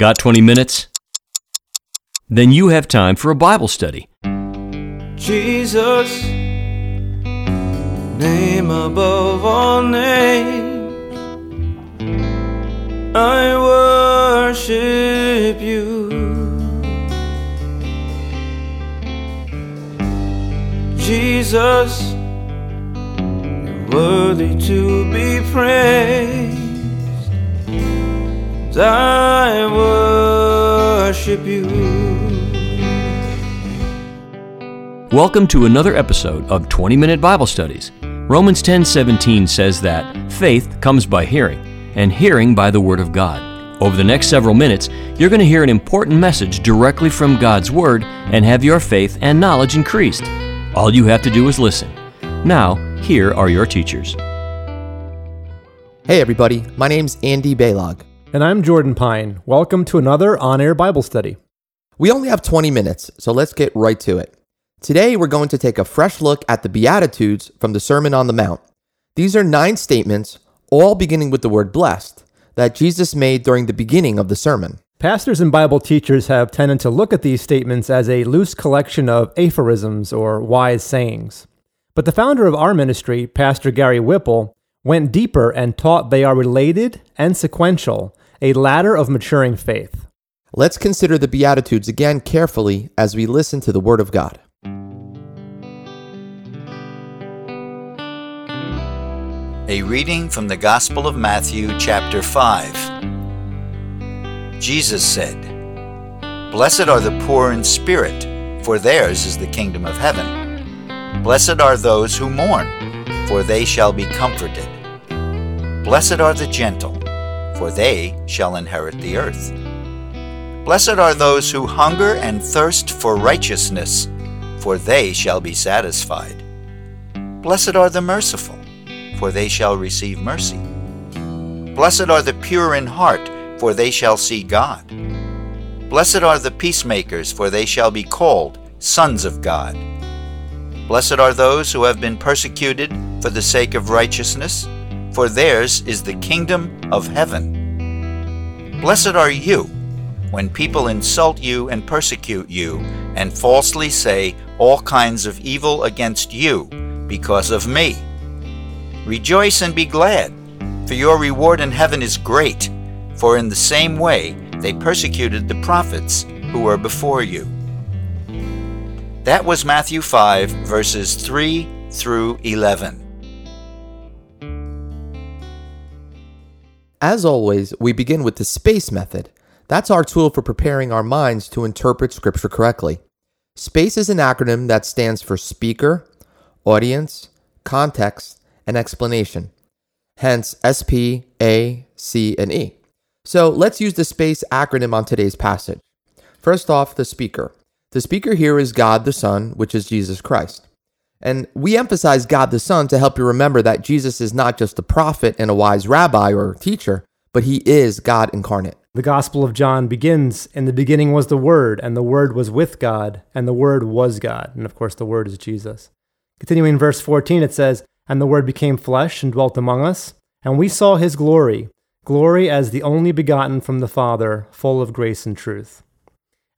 Got 20 minutes? Then you have time for a Bible study. Jesus, name above all names, I worship you. Jesus, you're worthy to be praised. And I worship you. Welcome to another episode of 20 Minute Bible Studies. Romans 10:17 says that faith comes by hearing, and hearing by the word of God. Over the next several minutes, you're going to hear an important message directly from God's word and have your faith and knowledge increased. All you have to do is listen. Now, here are your teachers. Hey everybody, my name's Andy Baylog. And I'm Jordan Pine. Welcome to another on air Bible study. We only have 20 minutes, so let's get right to it. Today we're going to take a fresh look at the Beatitudes from the Sermon on the Mount. These are nine statements, all beginning with the word blessed, that Jesus made during the beginning of the sermon. Pastors and Bible teachers have tended to look at these statements as a loose collection of aphorisms or wise sayings. But the founder of our ministry, Pastor Gary Whipple, went deeper and taught they are related and sequential, a ladder of maturing faith. Let's consider the Beatitudes again carefully as we listen to the Word of God. A reading from the Gospel of Matthew, chapter 5. Jesus said, Blessed are the poor in spirit, for theirs is the kingdom of heaven. Blessed are those who mourn, for they shall be comforted. Blessed are the gentle, for they shall inherit the earth. Blessed are those who hunger and thirst for righteousness, for they shall be satisfied. Blessed are the merciful, for they shall receive mercy. Blessed are the pure in heart, for they shall see God. Blessed are the peacemakers, for they shall be called sons of God. Blessed are those who have been persecuted for the sake of righteousness, for theirs is the kingdom of heaven. Blessed are you when people insult you and persecute you, and falsely say all kinds of evil against you because of me. Rejoice and be glad, for your reward in heaven is great, for in the same way they persecuted the prophets who were before you. That was Matthew 5, verses 3 through 11. As always, we begin with the SPACE method. That's our tool for preparing our minds to interpret Scripture correctly. SPACE is an acronym that stands for Speaker, Audience, Context, and Explanation. Hence SP, A, C, and E. So let's use the SPACE acronym on today's passage. First off, the speaker. The speaker here is God the Son, which is Jesus Christ. And we emphasize God the Son to help you remember that Jesus is not just a prophet and a wise rabbi or teacher, but he is God incarnate. The Gospel of John begins In the beginning was the Word, and the Word was with God, and the Word was God. And of course, the Word is Jesus. Continuing in verse 14, it says, And the Word became flesh and dwelt among us, and we saw his glory, glory as the only begotten from the Father, full of grace and truth.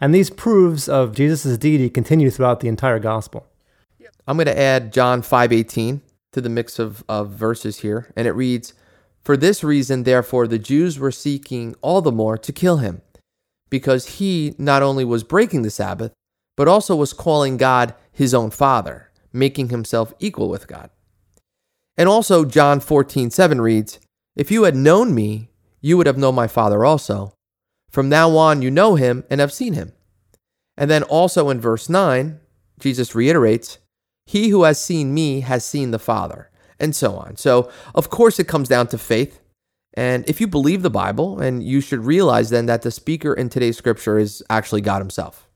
And these proofs of Jesus' deity continue throughout the entire Gospel. I'm going to add John 5:18 to the mix of, of verses here, and it reads, "For this reason, therefore, the Jews were seeking all the more to kill him, because he not only was breaking the Sabbath, but also was calling God his own Father, making himself equal with God." And also John 14:7 reads, "If you had known me, you would have known my Father also. From now on, you know him and have seen him." And then also in verse 9, Jesus reiterates, he who has seen me has seen the Father, and so on. So, of course, it comes down to faith. And if you believe the Bible, and you should realize then that the speaker in today's scripture is actually God Himself.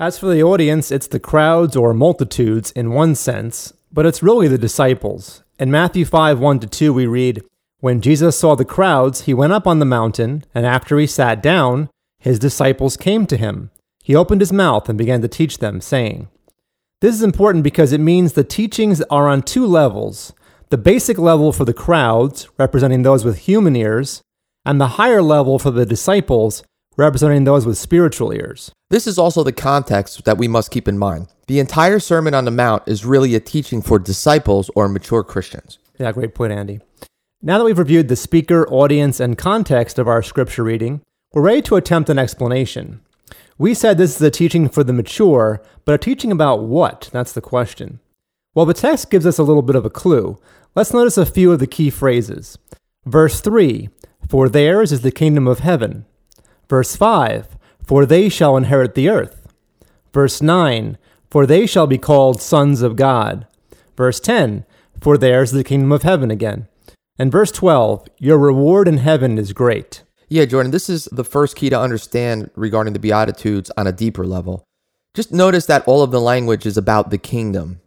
As for the audience, it's the crowds or multitudes in one sense, but it's really the disciples. In Matthew 5 1 to 2, we read, When Jesus saw the crowds, he went up on the mountain, and after he sat down, his disciples came to him. He opened his mouth and began to teach them, saying, This is important because it means the teachings are on two levels the basic level for the crowds, representing those with human ears, and the higher level for the disciples, representing those with spiritual ears. This is also the context that we must keep in mind. The entire Sermon on the Mount is really a teaching for disciples or mature Christians. Yeah, great point, Andy. Now that we've reviewed the speaker, audience, and context of our scripture reading, we're ready to attempt an explanation. We said this is a teaching for the mature, but a teaching about what? That's the question. Well, the text gives us a little bit of a clue. Let's notice a few of the key phrases. Verse 3 For theirs is the kingdom of heaven. Verse 5 For they shall inherit the earth. Verse 9 For they shall be called sons of God. Verse 10 For theirs is the kingdom of heaven again. And verse 12 Your reward in heaven is great. Yeah, Jordan, this is the first key to understand regarding the Beatitudes on a deeper level. Just notice that all of the language is about the kingdom.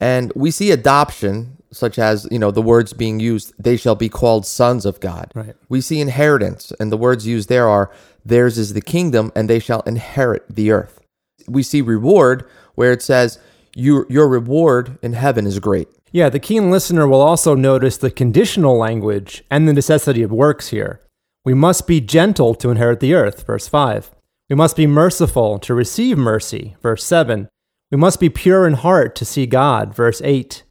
And we see adoption, such as, you know, the words being used, they shall be called sons of God. Right. We see inheritance, and the words used there are, theirs is the kingdom, and they shall inherit the earth. We see reward, where it says, your, your reward in heaven is great. Yeah, the keen listener will also notice the conditional language and the necessity of works here. We must be gentle to inherit the earth, verse 5. We must be merciful to receive mercy, verse 7. We must be pure in heart to see God, verse 8.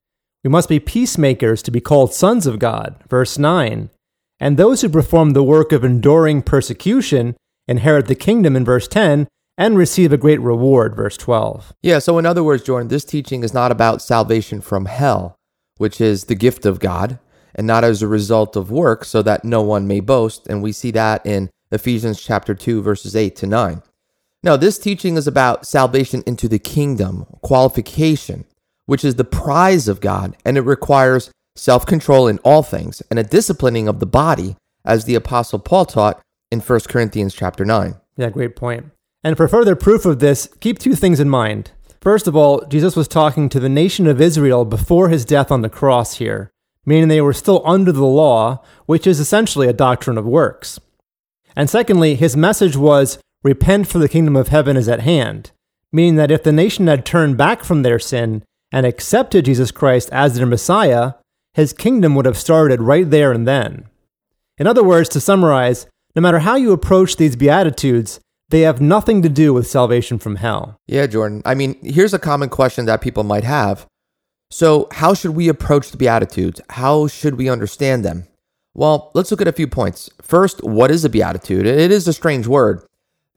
We must be peacemakers to be called sons of God, verse 9. And those who perform the work of enduring persecution inherit the kingdom in verse 10 and receive a great reward, verse 12. Yeah, so in other words, Jordan, this teaching is not about salvation from hell, which is the gift of God and not as a result of work, so that no one may boast. And we see that in Ephesians chapter 2, verses 8 to 9. Now, this teaching is about salvation into the kingdom, qualification, which is the prize of God, and it requires self control in all things and a disciplining of the body, as the Apostle Paul taught in 1 Corinthians chapter 9. Yeah, great point. And for further proof of this, keep two things in mind. First of all, Jesus was talking to the nation of Israel before his death on the cross here meaning they were still under the law, which is essentially a doctrine of works. And secondly, his message was, Repent, for the kingdom of heaven is at hand, meaning that if the nation had turned back from their sin and accepted Jesus Christ as their Messiah, his kingdom would have started right there and then. In other words, to summarize, no matter how you approach these Beatitudes, they have nothing to do with salvation from hell. Yeah, Jordan. I mean, here's a common question that people might have so, how should we approach the Beatitudes? How should we understand them? Well, let's look at a few points. First, what is a Beatitude? It is a strange word.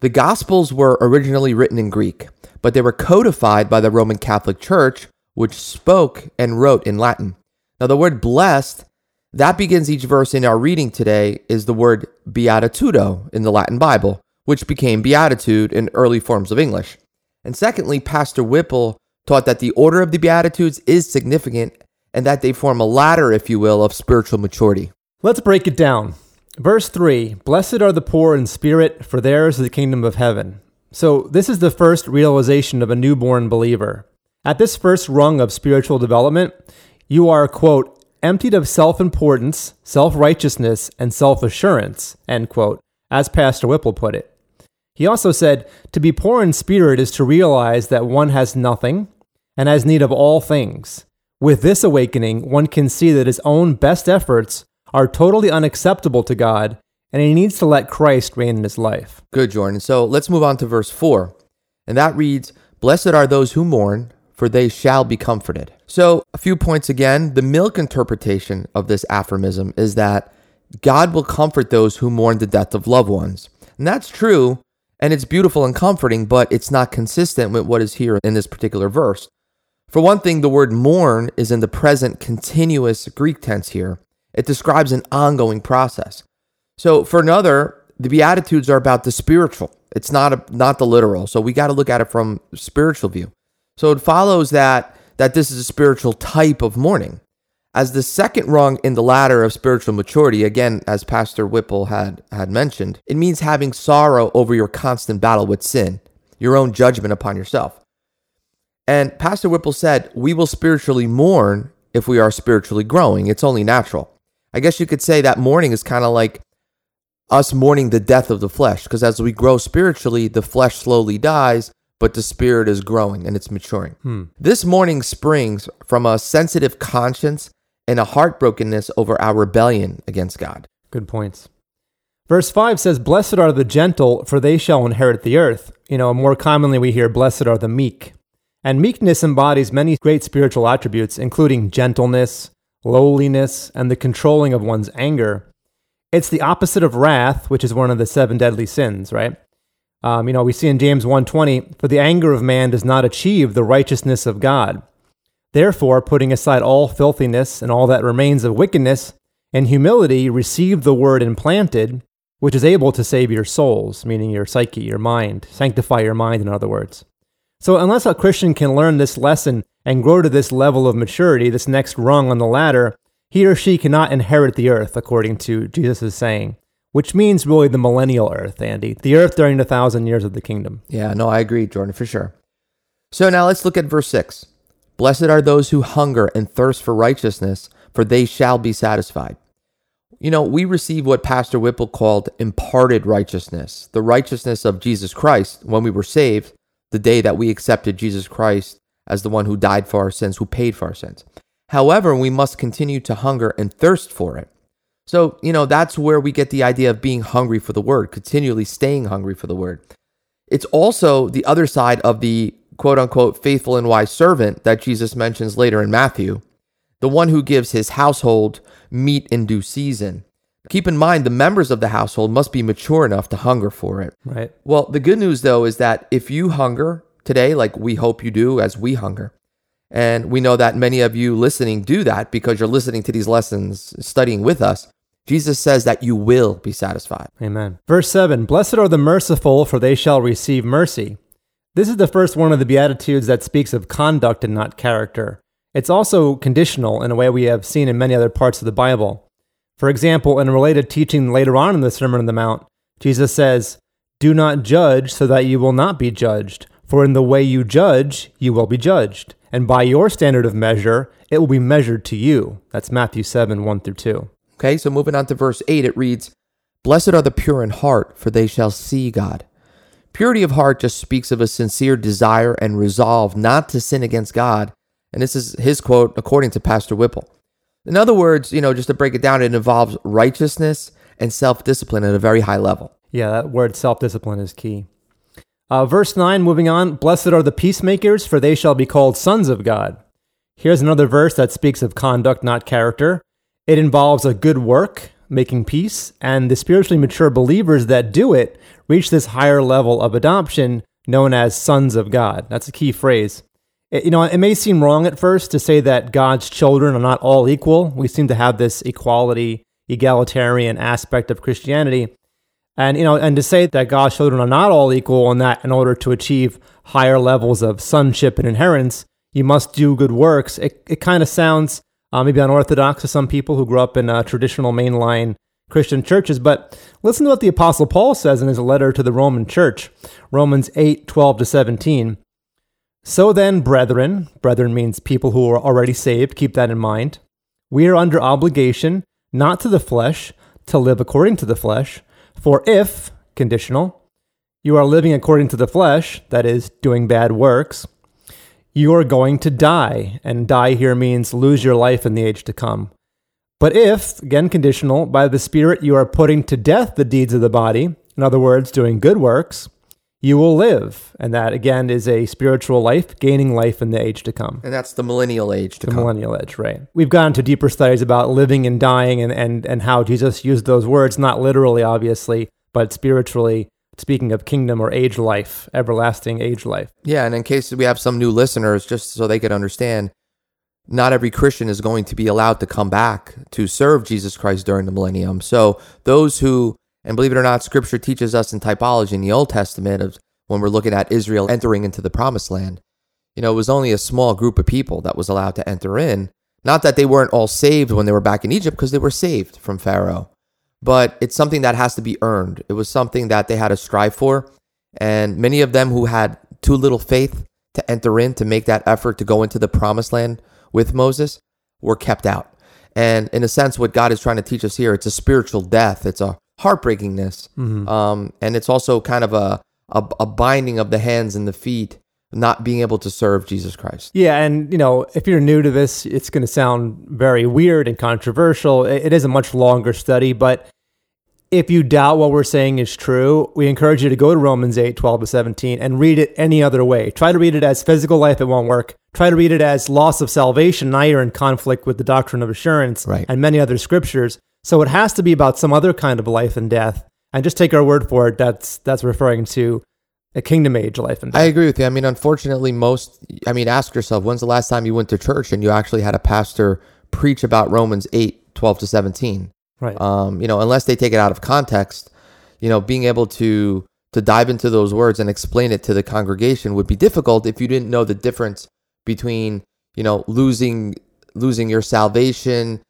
The Gospels were originally written in Greek, but they were codified by the Roman Catholic Church, which spoke and wrote in Latin. Now, the word blessed, that begins each verse in our reading today, is the word beatitudo in the Latin Bible, which became beatitude in early forms of English. And secondly, Pastor Whipple taught that the order of the Beatitudes is significant and that they form a ladder, if you will, of spiritual maturity. Let's break it down. Verse 3 Blessed are the poor in spirit, for theirs is the kingdom of heaven. So, this is the first realization of a newborn believer. At this first rung of spiritual development, you are, quote, emptied of self importance, self righteousness, and self assurance, end quote, as Pastor Whipple put it. He also said, To be poor in spirit is to realize that one has nothing, and has need of all things. With this awakening, one can see that his own best efforts are totally unacceptable to God, and he needs to let Christ reign in his life. Good, Jordan. So let's move on to verse 4. And that reads, Blessed are those who mourn, for they shall be comforted. So, a few points again. The milk interpretation of this aphorism is that God will comfort those who mourn the death of loved ones. And that's true, and it's beautiful and comforting, but it's not consistent with what is here in this particular verse. For one thing, the word mourn is in the present continuous Greek tense here. It describes an ongoing process. So, for another, the Beatitudes are about the spiritual. It's not a, not the literal. So we got to look at it from spiritual view. So it follows that that this is a spiritual type of mourning. As the second rung in the ladder of spiritual maturity, again, as Pastor Whipple had, had mentioned, it means having sorrow over your constant battle with sin, your own judgment upon yourself. And Pastor Whipple said, We will spiritually mourn if we are spiritually growing. It's only natural. I guess you could say that mourning is kind of like us mourning the death of the flesh, because as we grow spiritually, the flesh slowly dies, but the spirit is growing and it's maturing. Hmm. This mourning springs from a sensitive conscience and a heartbrokenness over our rebellion against God. Good points. Verse 5 says, Blessed are the gentle, for they shall inherit the earth. You know, more commonly we hear, Blessed are the meek. And meekness embodies many great spiritual attributes, including gentleness, lowliness, and the controlling of one's anger. It's the opposite of wrath, which is one of the seven deadly sins, right? Um, you know, we see in James 1:20, "For the anger of man does not achieve the righteousness of God. Therefore, putting aside all filthiness and all that remains of wickedness, in humility receive the word implanted, which is able to save your souls, meaning your psyche, your mind, sanctify your mind, in other words. So, unless a Christian can learn this lesson and grow to this level of maturity, this next rung on the ladder, he or she cannot inherit the earth, according to Jesus' saying, which means really the millennial earth, Andy, the earth during the thousand years of the kingdom. Yeah, no, I agree, Jordan, for sure. So now let's look at verse 6. Blessed are those who hunger and thirst for righteousness, for they shall be satisfied. You know, we receive what Pastor Whipple called imparted righteousness, the righteousness of Jesus Christ when we were saved, the day that we accepted Jesus Christ as the one who died for our sins, who paid for our sins. However, we must continue to hunger and thirst for it. So, you know, that's where we get the idea of being hungry for the word, continually staying hungry for the word. It's also the other side of the quote unquote faithful and wise servant that Jesus mentions later in Matthew, the one who gives his household meat in due season. Keep in mind, the members of the household must be mature enough to hunger for it. Right. Well, the good news, though, is that if you hunger today, like we hope you do, as we hunger, and we know that many of you listening do that because you're listening to these lessons, studying with us, Jesus says that you will be satisfied. Amen. Verse 7 Blessed are the merciful, for they shall receive mercy. This is the first one of the Beatitudes that speaks of conduct and not character. It's also conditional in a way we have seen in many other parts of the Bible. For example, in a related teaching later on in the Sermon on the Mount, Jesus says, Do not judge so that you will not be judged, for in the way you judge, you will be judged. And by your standard of measure, it will be measured to you. That's Matthew 7 1 through 2. Okay, so moving on to verse 8, it reads, Blessed are the pure in heart, for they shall see God. Purity of heart just speaks of a sincere desire and resolve not to sin against God and this is his quote, according to Pastor Whipple. In other words, you know, just to break it down, it involves righteousness and self discipline at a very high level. Yeah, that word self discipline is key. Uh, verse 9, moving on Blessed are the peacemakers, for they shall be called sons of God. Here's another verse that speaks of conduct, not character. It involves a good work, making peace, and the spiritually mature believers that do it reach this higher level of adoption known as sons of God. That's a key phrase. You know, it may seem wrong at first to say that God's children are not all equal. We seem to have this equality, egalitarian aspect of Christianity. And you know, and to say that God's children are not all equal and that in order to achieve higher levels of sonship and inheritance, you must do good works. It, it kind of sounds uh, maybe unorthodox to some people who grew up in uh, traditional mainline Christian churches. But listen to what the Apostle Paul says in his letter to the Roman church, Romans 8 12 to 17. So then, brethren, brethren means people who are already saved, keep that in mind. We are under obligation, not to the flesh, to live according to the flesh. For if, conditional, you are living according to the flesh, that is, doing bad works, you are going to die. And die here means lose your life in the age to come. But if, again conditional, by the Spirit you are putting to death the deeds of the body, in other words, doing good works, you will live. And that, again, is a spiritual life, gaining life in the age to come. And that's the millennial age to the come. millennial age, right? We've gone into deeper studies about living and dying and, and, and how Jesus used those words, not literally, obviously, but spiritually, speaking of kingdom or age life, everlasting age life. Yeah, and in case we have some new listeners, just so they could understand, not every Christian is going to be allowed to come back to serve Jesus Christ during the millennium. So those who and believe it or not, scripture teaches us in typology in the Old Testament of when we're looking at Israel entering into the promised land. You know, it was only a small group of people that was allowed to enter in. Not that they weren't all saved when they were back in Egypt, because they were saved from Pharaoh. But it's something that has to be earned. It was something that they had to strive for. And many of them who had too little faith to enter in, to make that effort to go into the promised land with Moses, were kept out. And in a sense, what God is trying to teach us here, it's a spiritual death. It's a heartbreakingness. Mm-hmm. Um, and it's also kind of a, a, a binding of the hands and the feet, not being able to serve Jesus Christ. Yeah, and you know, if you're new to this, it's going to sound very weird and controversial. It is a much longer study, but If you doubt what we're saying is true, we encourage you to go to Romans 8, 12 to 17 and read it any other way. Try to read it as physical life, it won't work. Try to read it as loss of salvation. Now you're in conflict with the doctrine of assurance Right. and many other scriptures. So it has to be about some other kind of life and death. And just take our word for it. That's that's referring to a kingdom age life and death. I agree with you. I mean, unfortunately, most, I mean, ask yourself, when's the last time you went to church and you actually had a pastor preach about Romans 8, 12 to 17? right. Um, you know, unless they take it out of context, you know, being able to to dive into those words and explain it to the congregation would be difficult if you didn't know the difference between, you know, losing losing your salvation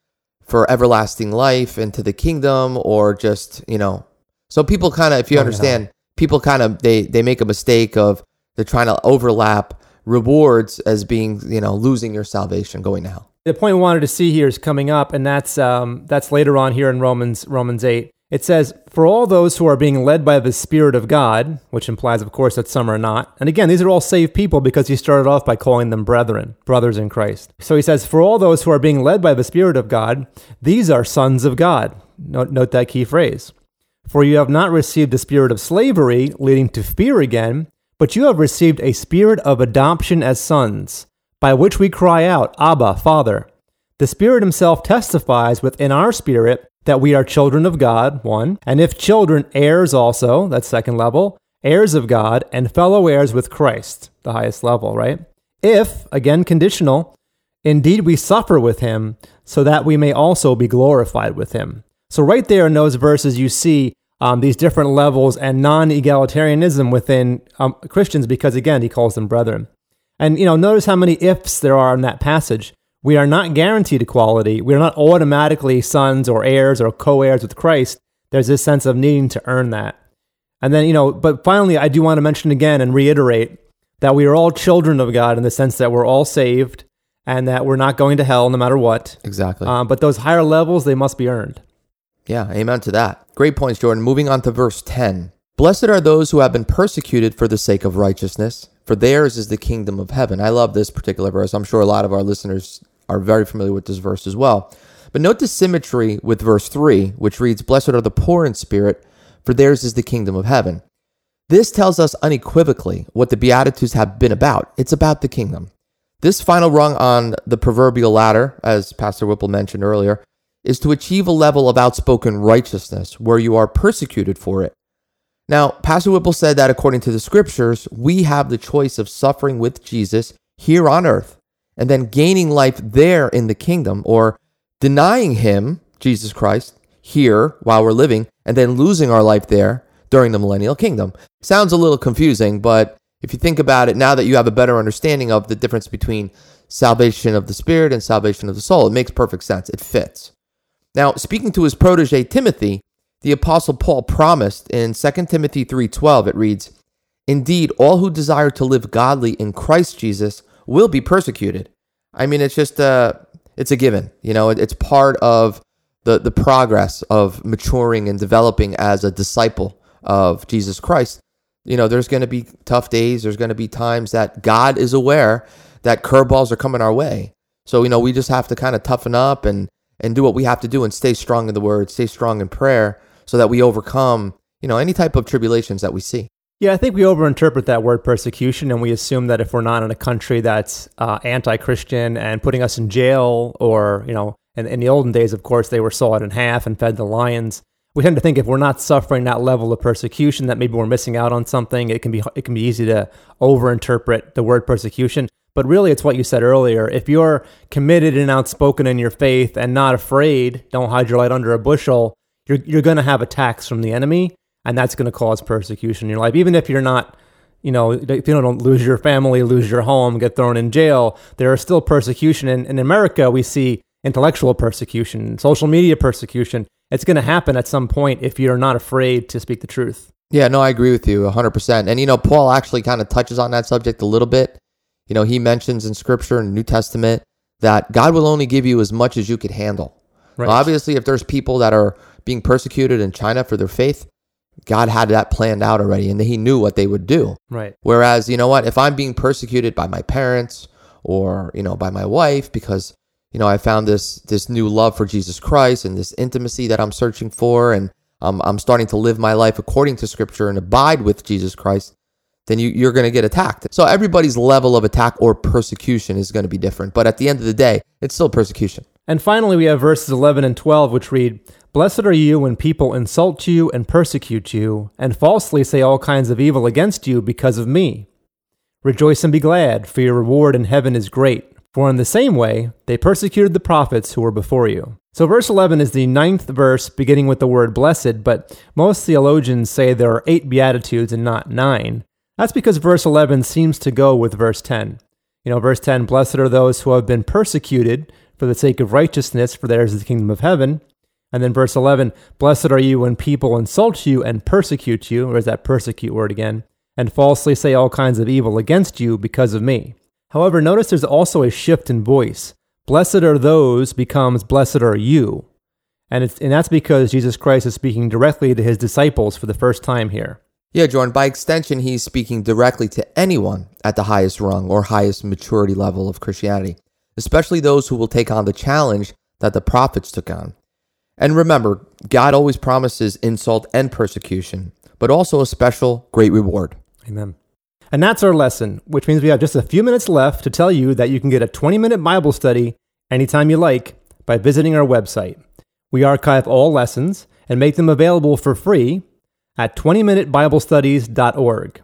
for everlasting life into the kingdom or just, you know. So people kind of if you understand, people kind of they they make a mistake of they're trying to overlap rewards as being, you know, losing your salvation going to hell. the point we wanted to see here is coming up, and that's um, that's later on here in Romans Romans eight. It says, "For all those who are being led by the Spirit of God," which implies, of course, that some are not. And again, these are all saved people because he started off by calling them brethren, brothers in Christ. So he says, "For all those who are being led by the Spirit of God, these are sons of God." Note, note that key phrase. For you have not received the spirit of slavery, leading to fear again, but you have received a spirit of adoption as sons, by which we cry out, Abba, Father. The Spirit Himself testifies within our spirit that we are children of God, one, and if children, heirs also, that's second level, heirs of God, and fellow heirs with Christ, the highest level, right? If, again conditional, indeed we suffer with Him, so that we may also be glorified with Him. So, right there in those verses, you see um, these different levels and non egalitarianism within um, Christians because, again, he calls them brethren. And, you know, notice how many ifs there are in that passage. We are not guaranteed equality. We are not automatically sons or heirs or co heirs with Christ. There's this sense of needing to earn that. And then, you know, but finally, I do want to mention again and reiterate that we are all children of God in the sense that we're all saved and that we're not going to hell no matter what. Exactly. Um, but those higher levels, they must be earned. Yeah, amen to that. Great points, Jordan. Moving on to verse 10. Blessed are those who have been persecuted for the sake of righteousness, for theirs is the kingdom of heaven. I love this particular verse. I'm sure a lot of our listeners are very familiar with this verse as well. But note the symmetry with verse 3, which reads, Blessed are the poor in spirit, for theirs is the kingdom of heaven. This tells us unequivocally what the Beatitudes have been about. It's about the kingdom. This final rung on the proverbial ladder, as Pastor Whipple mentioned earlier, is to achieve a level of outspoken righteousness where you are persecuted for it. Now, Pastor Whipple said that according to the scriptures, we have the choice of suffering with Jesus here on earth and then gaining life there in the kingdom or denying him, Jesus Christ, here while we're living and then losing our life there during the millennial kingdom. Sounds a little confusing, but if you think about it now that you have a better understanding of the difference between salvation of the spirit and salvation of the soul, it makes perfect sense. It fits. Now, speaking to his protege Timothy, the apostle Paul promised in 2 Timothy 3:12 it reads, "Indeed, all who desire to live godly in Christ Jesus will be persecuted." I mean, it's just a it's a given. You know, it, it's part of the the progress of maturing and developing as a disciple of Jesus Christ. You know, there's going to be tough days, there's going to be times that God is aware that curveballs are coming our way. So, you know, we just have to kind of toughen up and and do what we have to do and stay strong in the word, stay strong in prayer so that we overcome, you know, any type of tribulations that we see. Yeah, I think we overinterpret that word persecution and we assume that if we're not in a country that's uh, anti Christian and putting us in jail, or, you know, in, in the olden days, of course, they were sawed in half and fed the lions. We tend to think if we're not suffering that level of persecution, that maybe we're missing out on something. It can be it can be easy to overinterpret the word persecution. But really, it's what you said earlier. If you're committed and outspoken in your faith and not afraid, don't hide your light under a bushel, you're, you're going to have attacks from the enemy, and that's going to cause persecution in your life. Even if you're not, you know, if you don't lose your family, lose your home, get thrown in jail, there is still persecution. And in America, we see intellectual persecution, social media persecution. It's going to happen at some point if you're not afraid to speak the truth. Yeah, no, I agree with you 100%. And, you know, Paul actually kind of touches on that subject a little bit. You know, he mentions in scripture in the New Testament that God will only give you as much as you could handle. Right. Now, obviously, if there's people that are being persecuted in China for their faith, God had that planned out already and he knew what they would do. Right. Whereas, you know what, if I'm being persecuted by my parents or, you know, by my wife because, you know, I found this this new love for Jesus Christ and this intimacy that I'm searching for and I'm, I'm starting to live my life according to Scripture and abide with Jesus Christ, then you, you're going to get attacked. So everybody's level of attack or persecution is going to be different. But at the end of the day, it's still persecution. And finally, we have verses 11 and 12, which read Blessed are you when people insult you and persecute you, and falsely say all kinds of evil against you because of me. Rejoice and be glad, for your reward in heaven is great. For in the same way, they persecuted the prophets who were before you. So, verse 11 is the ninth verse beginning with the word blessed, but most theologians say there are eight Beatitudes and not nine. That's because verse 11 seems to go with verse 10. You know, verse 10 Blessed are those who have been persecuted for the sake of righteousness, for theirs is the kingdom of heaven. And then verse 11 Blessed are you when people insult you and persecute you. There's that persecute word again and falsely say all kinds of evil against you because of me. However, notice there's also a shift in voice. Blessed are those becomes blessed are you. And, it's, and that's because Jesus Christ is speaking directly to his disciples for the first time here. Yeah, Jordan, by extension, he's speaking directly to anyone at the highest rung or highest maturity level of Christianity, especially those who will take on the challenge that the prophets took on. And remember, God always promises insult and persecution, but also a special great reward. Amen. And that's our lesson, which means we have just a few minutes left to tell you that you can get a 20 minute Bible study anytime you like by visiting our website. We archive all lessons and make them available for free at 20minutebiblestudies.org.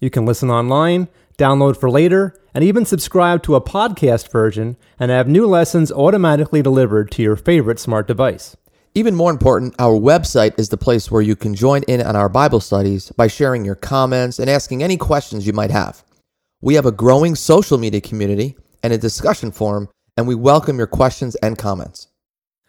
You can listen online, download for later, and even subscribe to a podcast version and have new lessons automatically delivered to your favorite smart device. Even more important, our website is the place where you can join in on our Bible studies by sharing your comments and asking any questions you might have. We have a growing social media community and a discussion forum, and we welcome your questions and comments.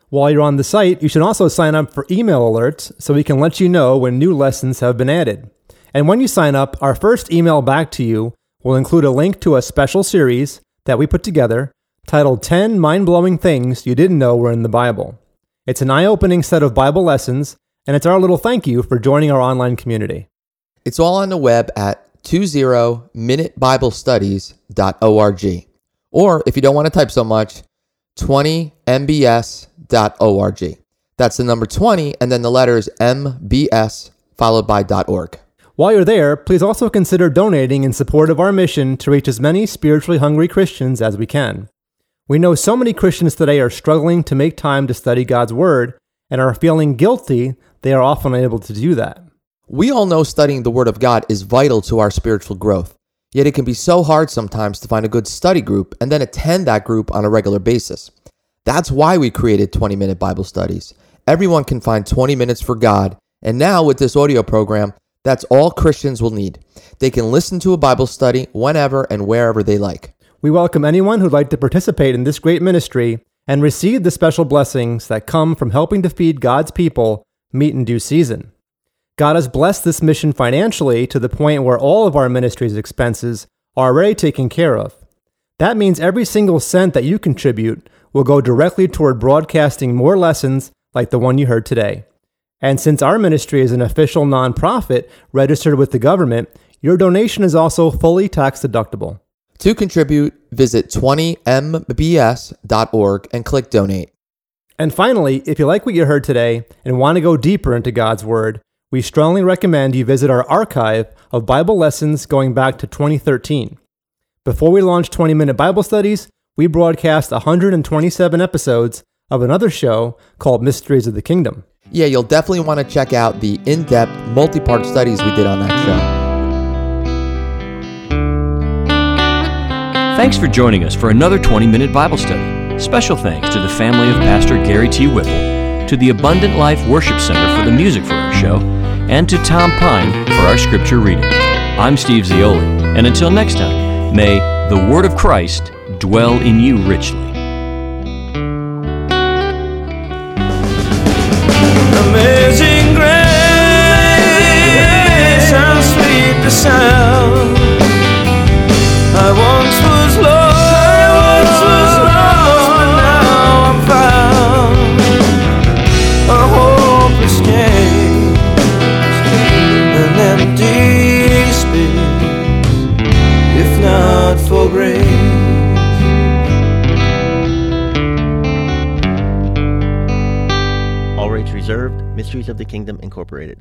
While you're on the site, you should also sign up for email alerts so we can let you know when new lessons have been added. And when you sign up, our first email back to you will include a link to a special series that we put together titled 10 Mind Blowing Things You Didn't Know Were in the Bible. It's an eye opening set of Bible lessons, and it's our little thank you for joining our online community. It's all on the web at 20minutebiblestudies.org. Or if you don't want to type so much, 20mbs.org. That's the number 20 and then the letters MBS followed by .org. While you're there, please also consider donating in support of our mission to reach as many spiritually hungry Christians as we can. We know so many Christians today are struggling to make time to study God's Word and are feeling guilty they are often unable to do that. We all know studying the Word of God is vital to our spiritual growth, yet it can be so hard sometimes to find a good study group and then attend that group on a regular basis. That's why we created 20 minute Bible studies. Everyone can find 20 minutes for God, and now with this audio program, that's all Christians will need. They can listen to a Bible study whenever and wherever they like. We welcome anyone who'd like to participate in this great ministry and receive the special blessings that come from helping to feed God's people meat in due season. God has blessed this mission financially to the point where all of our ministry's expenses are already taken care of. That means every single cent that you contribute will go directly toward broadcasting more lessons like the one you heard today. And since our ministry is an official nonprofit registered with the government, your donation is also fully tax deductible. To contribute, visit 20mbs.org and click donate. And finally, if you like what you heard today and want to go deeper into God's Word, we strongly recommend you visit our archive of Bible lessons going back to 2013. Before we launched 20 minute Bible studies, we broadcast 127 episodes of another show called Mysteries of the Kingdom. Yeah, you'll definitely want to check out the in depth, multi part studies we did on that show. Thanks for joining us for another 20 minute Bible study. Special thanks to the family of Pastor Gary T. Whipple, to the Abundant Life Worship Center for the music for our show, and to Tom Pine for our scripture reading. I'm Steve Zioli, and until next time, may the Word of Christ dwell in you richly. Of the Kingdom Incorporated.